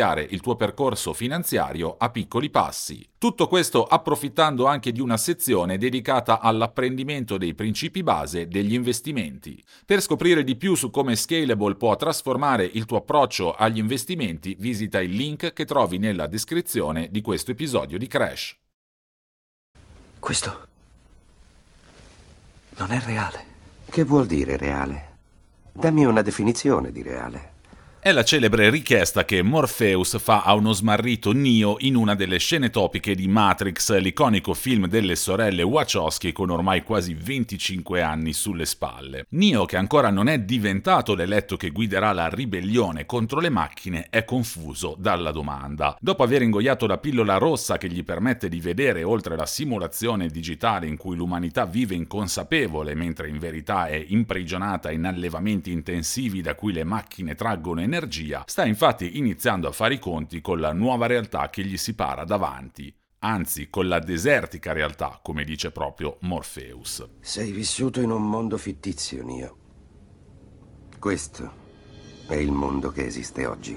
iniziare il tuo percorso finanziario a piccoli passi. Tutto questo approfittando anche di una sezione dedicata all'apprendimento dei principi base degli investimenti. Per scoprire di più su come Scalable può trasformare il tuo approccio agli investimenti, visita il link che trovi nella descrizione di questo episodio di Crash. Questo non è reale. Che vuol dire reale? Dammi una definizione di reale. È la celebre richiesta che Morpheus fa a uno smarrito Neo in una delle scene topiche di Matrix, l'iconico film delle sorelle Wachowski con ormai quasi 25 anni sulle spalle. Neo, che ancora non è diventato l'eletto che guiderà la ribellione contro le macchine, è confuso dalla domanda. Dopo aver ingoiato la pillola rossa che gli permette di vedere oltre la simulazione digitale in cui l'umanità vive inconsapevole mentre in verità è imprigionata in allevamenti intensivi da cui le macchine traggono energia, sta infatti iniziando a fare i conti con la nuova realtà che gli si para davanti, anzi con la desertica realtà, come dice proprio Morpheus. Sei vissuto in un mondo fittizio, Nio. Questo è il mondo che esiste oggi.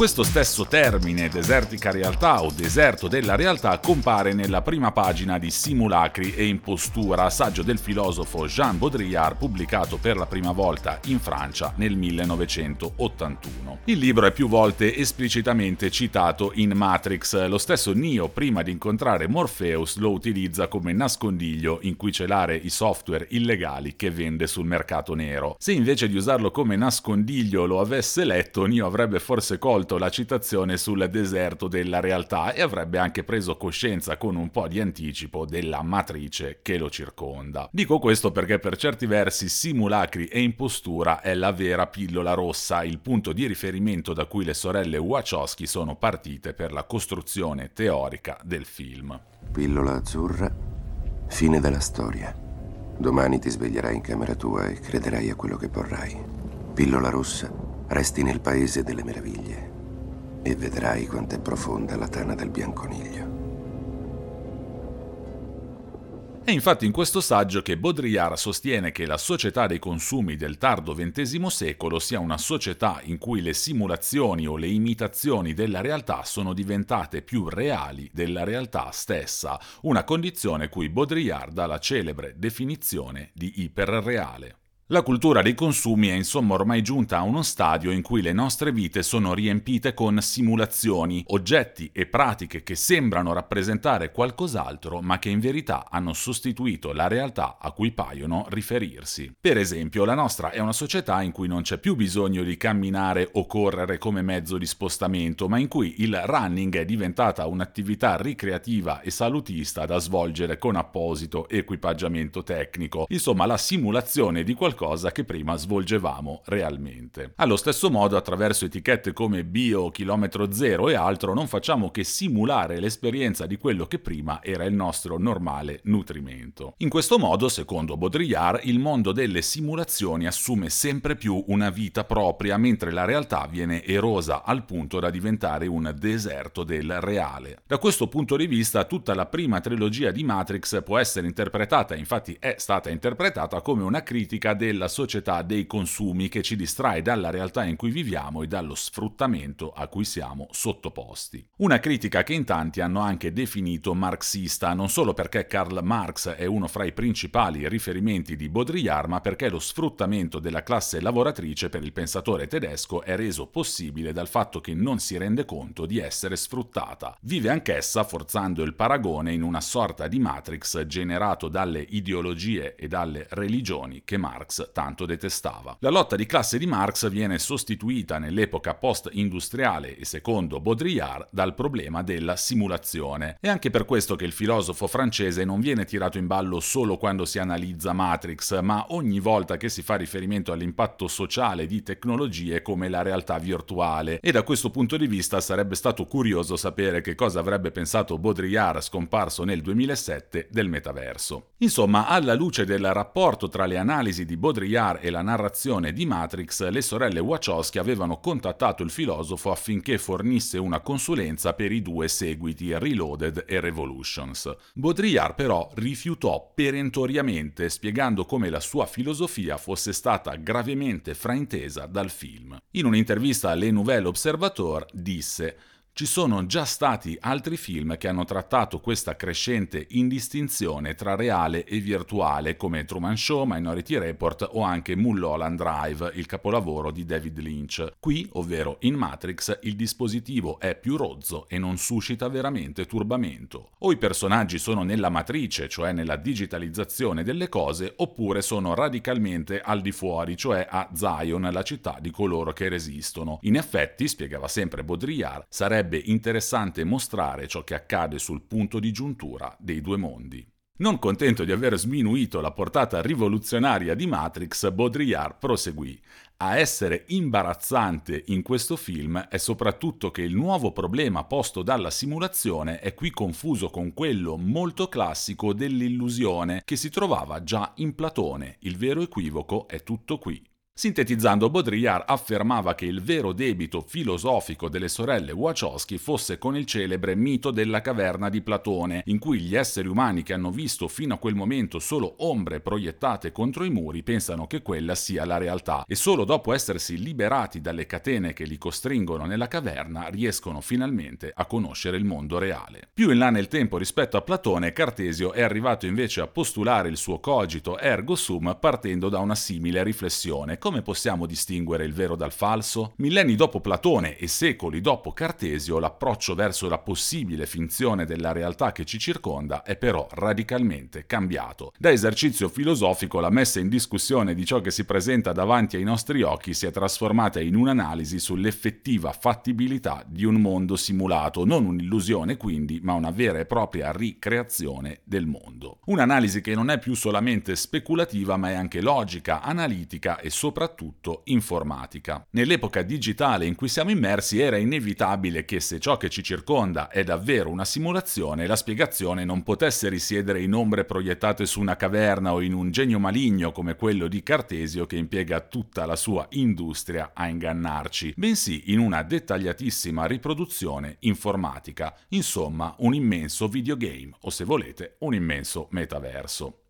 Questo stesso termine, desertica realtà o deserto della realtà, compare nella prima pagina di Simulacri e impostura, saggio del filosofo Jean Baudrillard pubblicato per la prima volta in Francia nel 1981. Il libro è più volte esplicitamente citato in Matrix, lo stesso Neo prima di incontrare Morpheus lo utilizza come nascondiglio in cui celare i software illegali che vende sul mercato nero. Se invece di usarlo come nascondiglio lo avesse letto, Neo avrebbe forse colto la citazione sul deserto della realtà e avrebbe anche preso coscienza con un po' di anticipo della matrice che lo circonda. Dico questo perché per certi versi simulacri e impostura è la vera pillola rossa, il punto di riferimento da cui le sorelle Wachowski sono partite per la costruzione teorica del film. Pillola azzurra, fine della storia. Domani ti sveglierai in camera tua e crederai a quello che vorrai. Pillola rossa, resti nel paese delle meraviglie e vedrai quanto è profonda la tana del bianconiglio. È infatti in questo saggio che Baudrillard sostiene che la società dei consumi del tardo XX secolo sia una società in cui le simulazioni o le imitazioni della realtà sono diventate più reali della realtà stessa, una condizione cui Baudrillard dà la celebre definizione di iperreale. La cultura dei consumi è insomma ormai giunta a uno stadio in cui le nostre vite sono riempite con simulazioni, oggetti e pratiche che sembrano rappresentare qualcos'altro ma che in verità hanno sostituito la realtà a cui paiono riferirsi. Per esempio, la nostra è una società in cui non c'è più bisogno di camminare o correre come mezzo di spostamento, ma in cui il running è diventata un'attività ricreativa e salutista da svolgere con apposito equipaggiamento tecnico. Insomma, la simulazione di qualcosa qualcosa che prima svolgevamo realmente. Allo stesso modo, attraverso etichette come bio, chilometro zero e altro, non facciamo che simulare l'esperienza di quello che prima era il nostro normale nutrimento. In questo modo, secondo Baudrillard, il mondo delle simulazioni assume sempre più una vita propria, mentre la realtà viene erosa al punto da diventare un deserto del reale. Da questo punto di vista, tutta la prima trilogia di Matrix può essere interpretata, infatti è stata interpretata come una critica della società dei consumi che ci distrae dalla realtà in cui viviamo e dallo sfruttamento a cui siamo sottoposti. Una critica che in tanti hanno anche definito marxista, non solo perché Karl Marx è uno fra i principali riferimenti di Baudrillard, ma perché lo sfruttamento della classe lavoratrice per il pensatore tedesco è reso possibile dal fatto che non si rende conto di essere sfruttata. Vive anch'essa forzando il paragone in una sorta di matrix generato dalle ideologie e dalle religioni che Marx tanto detestava. La lotta di classe di Marx viene sostituita nell'epoca post-industriale e secondo Baudrillard dal problema della simulazione. È anche per questo che il filosofo francese non viene tirato in ballo solo quando si analizza Matrix, ma ogni volta che si fa riferimento all'impatto sociale di tecnologie come la realtà virtuale. E da questo punto di vista sarebbe stato curioso sapere che cosa avrebbe pensato Baudrillard scomparso nel 2007 del metaverso. Insomma, alla luce del rapporto tra le analisi di Baudrillard e la narrazione di Matrix, le sorelle Wachowski avevano contattato il filosofo affinché fornisse una consulenza per i due seguiti Reloaded e Revolutions. Baudrillard però rifiutò perentoriamente, spiegando come la sua filosofia fosse stata gravemente fraintesa dal film. In un'intervista alle Nouvelle Observateur disse ci sono già stati altri film che hanno trattato questa crescente indistinzione tra reale e virtuale, come Truman Show, Minority Report o anche Mulholland Drive, il capolavoro di David Lynch. Qui, ovvero in Matrix, il dispositivo è più rozzo e non suscita veramente turbamento. O i personaggi sono nella matrice, cioè nella digitalizzazione delle cose, oppure sono radicalmente al di fuori, cioè a Zion, la città di coloro che resistono. In effetti, spiegava sempre Baudrillard, sarebbe sarebbe interessante mostrare ciò che accade sul punto di giuntura dei due mondi. Non contento di aver sminuito la portata rivoluzionaria di Matrix, Baudrillard proseguì. A essere imbarazzante in questo film è soprattutto che il nuovo problema posto dalla simulazione è qui confuso con quello molto classico dell'illusione che si trovava già in Platone. Il vero equivoco è tutto qui. Sintetizzando, Baudrillard affermava che il vero debito filosofico delle sorelle Wachowski fosse con il celebre mito della caverna di Platone, in cui gli esseri umani che hanno visto fino a quel momento solo ombre proiettate contro i muri pensano che quella sia la realtà e solo dopo essersi liberati dalle catene che li costringono nella caverna riescono finalmente a conoscere il mondo reale. Più in là nel tempo rispetto a Platone, Cartesio è arrivato invece a postulare il suo cogito ergo sum partendo da una simile riflessione come possiamo distinguere il vero dal falso? Millenni dopo Platone e secoli dopo Cartesio, l'approccio verso la possibile finzione della realtà che ci circonda è però radicalmente cambiato. Da esercizio filosofico la messa in discussione di ciò che si presenta davanti ai nostri occhi si è trasformata in un'analisi sull'effettiva fattibilità di un mondo simulato, non un'illusione quindi, ma una vera e propria ricreazione del mondo. Un'analisi che non è più solamente speculativa, ma è anche logica, analitica e soprattutto soprattutto informatica. Nell'epoca digitale in cui siamo immersi era inevitabile che se ciò che ci circonda è davvero una simulazione, la spiegazione non potesse risiedere in ombre proiettate su una caverna o in un genio maligno come quello di Cartesio che impiega tutta la sua industria a ingannarci, bensì in una dettagliatissima riproduzione informatica, insomma un immenso videogame o se volete un immenso metaverso.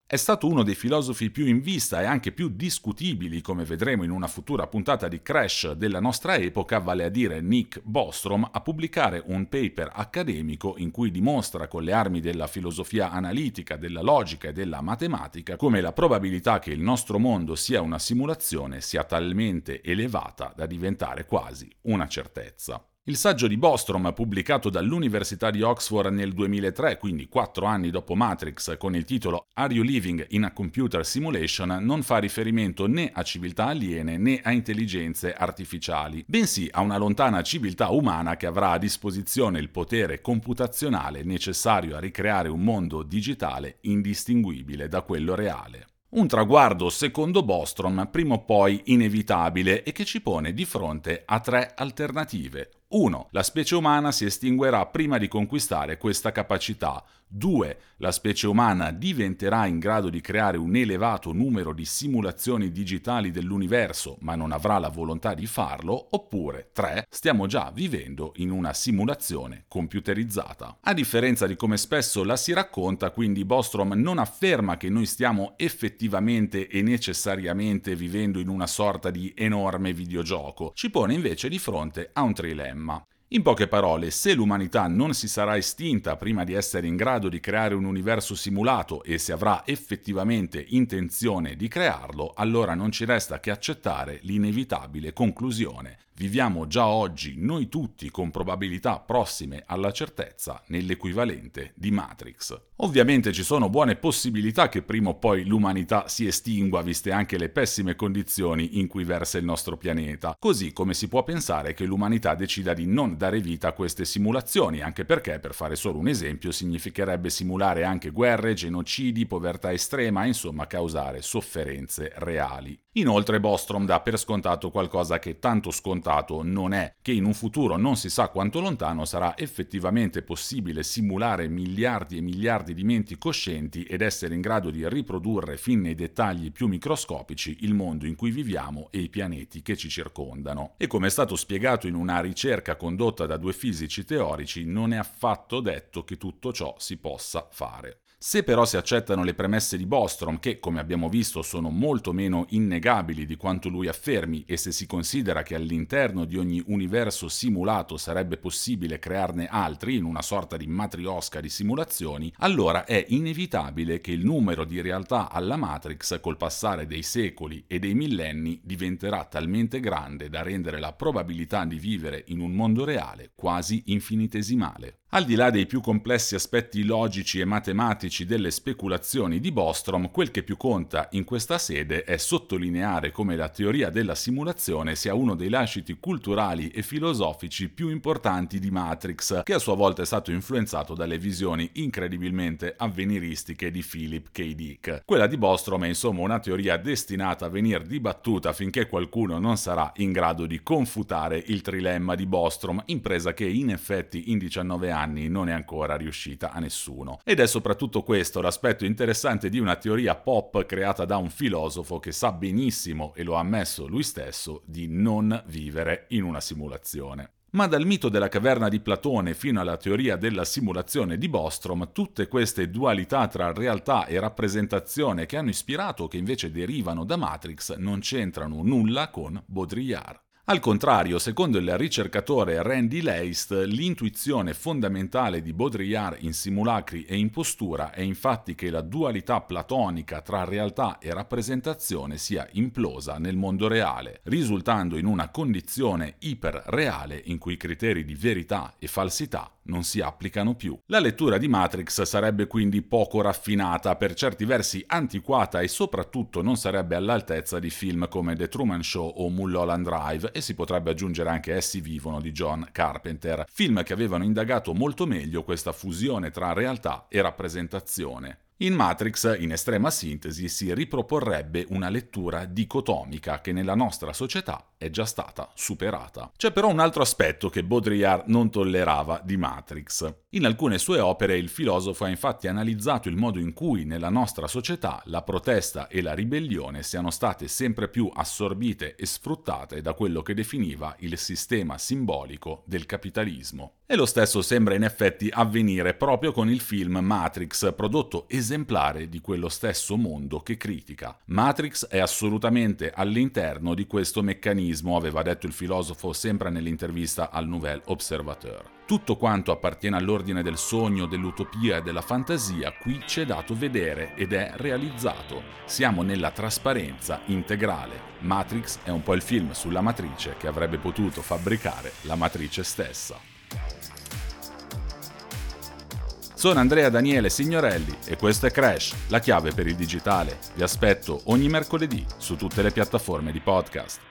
È stato uno dei filosofi più in vista e anche più discutibili, come vedremo in una futura puntata di Crash della nostra epoca, vale a dire Nick Bostrom, a pubblicare un paper accademico in cui dimostra con le armi della filosofia analitica, della logica e della matematica come la probabilità che il nostro mondo sia una simulazione sia talmente elevata da diventare quasi una certezza. Il saggio di Bostrom, pubblicato dall'Università di Oxford nel 2003, quindi quattro anni dopo Matrix, con il titolo Are You Living in a Computer Simulation, non fa riferimento né a civiltà aliene né a intelligenze artificiali, bensì a una lontana civiltà umana che avrà a disposizione il potere computazionale necessario a ricreare un mondo digitale indistinguibile da quello reale. Un traguardo, secondo Bostrom, prima o poi inevitabile e che ci pone di fronte a tre alternative. 1. La specie umana si estinguerà prima di conquistare questa capacità. 2. La specie umana diventerà in grado di creare un elevato numero di simulazioni digitali dell'universo, ma non avrà la volontà di farlo. Oppure 3. Stiamo già vivendo in una simulazione computerizzata. A differenza di come spesso la si racconta, quindi Bostrom non afferma che noi stiamo effettivamente e necessariamente vivendo in una sorta di enorme videogioco, ci pone invece di fronte a un trilemma. In poche parole, se l'umanità non si sarà estinta prima di essere in grado di creare un universo simulato e se avrà effettivamente intenzione di crearlo, allora non ci resta che accettare l'inevitabile conclusione viviamo già oggi noi tutti con probabilità prossime alla certezza nell'equivalente di Matrix. Ovviamente ci sono buone possibilità che prima o poi l'umanità si estingua viste anche le pessime condizioni in cui versa il nostro pianeta, così come si può pensare che l'umanità decida di non dare vita a queste simulazioni, anche perché, per fare solo un esempio, significherebbe simulare anche guerre, genocidi, povertà estrema, insomma causare sofferenze reali. Inoltre Bostrom dà per scontato qualcosa che tanto scontato non è, che in un futuro non si sa quanto lontano sarà effettivamente possibile simulare miliardi e miliardi di menti coscienti ed essere in grado di riprodurre fin nei dettagli più microscopici il mondo in cui viviamo e i pianeti che ci circondano. E come è stato spiegato in una ricerca condotta da due fisici teorici, non è affatto detto che tutto ciò si possa fare. Se però si accettano le premesse di Bostrom, che come abbiamo visto sono molto meno innegabili di quanto lui affermi, e se si considera che all'interno di ogni universo simulato sarebbe possibile crearne altri in una sorta di matriosca di simulazioni, allora è inevitabile che il numero di realtà alla Matrix col passare dei secoli e dei millenni diventerà talmente grande da rendere la probabilità di vivere in un mondo reale quasi infinitesimale. Al di là dei più complessi aspetti logici e matematici delle speculazioni di Bostrom, quel che più conta in questa sede è sottolineare come la teoria della simulazione sia uno dei lasciti culturali e filosofici più importanti di Matrix, che a sua volta è stato influenzato dalle visioni incredibilmente avveniristiche di Philip K. Dick. Quella di Bostrom è insomma una teoria destinata a venire dibattuta finché qualcuno non sarà in grado di confutare il trilemma di Bostrom, impresa che in effetti in 19 anni anni non è ancora riuscita a nessuno. Ed è soprattutto questo l'aspetto interessante di una teoria pop creata da un filosofo che sa benissimo, e lo ha ammesso lui stesso, di non vivere in una simulazione. Ma dal mito della caverna di Platone fino alla teoria della simulazione di Bostrom, tutte queste dualità tra realtà e rappresentazione che hanno ispirato o che invece derivano da Matrix non c'entrano nulla con Baudrillard. Al contrario, secondo il ricercatore Randy Leist, l'intuizione fondamentale di Baudrillard in simulacri e impostura è infatti che la dualità platonica tra realtà e rappresentazione sia implosa nel mondo reale, risultando in una condizione iperreale in cui i criteri di verità e falsità non si applicano più. La lettura di Matrix sarebbe quindi poco raffinata, per certi versi antiquata e soprattutto non sarebbe all'altezza di film come The Truman Show o Mulholland Drive e si potrebbe aggiungere anche Essi vivono di John Carpenter, film che avevano indagato molto meglio questa fusione tra realtà e rappresentazione. In Matrix, in estrema sintesi, si riproporrebbe una lettura dicotomica che nella nostra società è già stata superata. C'è però un altro aspetto che Baudrillard non tollerava di Matrix. In alcune sue opere il filosofo ha infatti analizzato il modo in cui nella nostra società la protesta e la ribellione siano state sempre più assorbite e sfruttate da quello che definiva il sistema simbolico del capitalismo. E lo stesso sembra in effetti avvenire proprio con il film Matrix, prodotto esattamente esemplare di quello stesso mondo che critica. Matrix è assolutamente all'interno di questo meccanismo, aveva detto il filosofo sempre nell'intervista al Nouvel Observateur. Tutto quanto appartiene all'ordine del sogno, dell'utopia e della fantasia qui ci è dato vedere ed è realizzato. Siamo nella trasparenza integrale. Matrix è un po' il film sulla matrice che avrebbe potuto fabbricare la matrice stessa. Sono Andrea Daniele Signorelli e questo è Crash, la chiave per il digitale. Vi aspetto ogni mercoledì su tutte le piattaforme di podcast.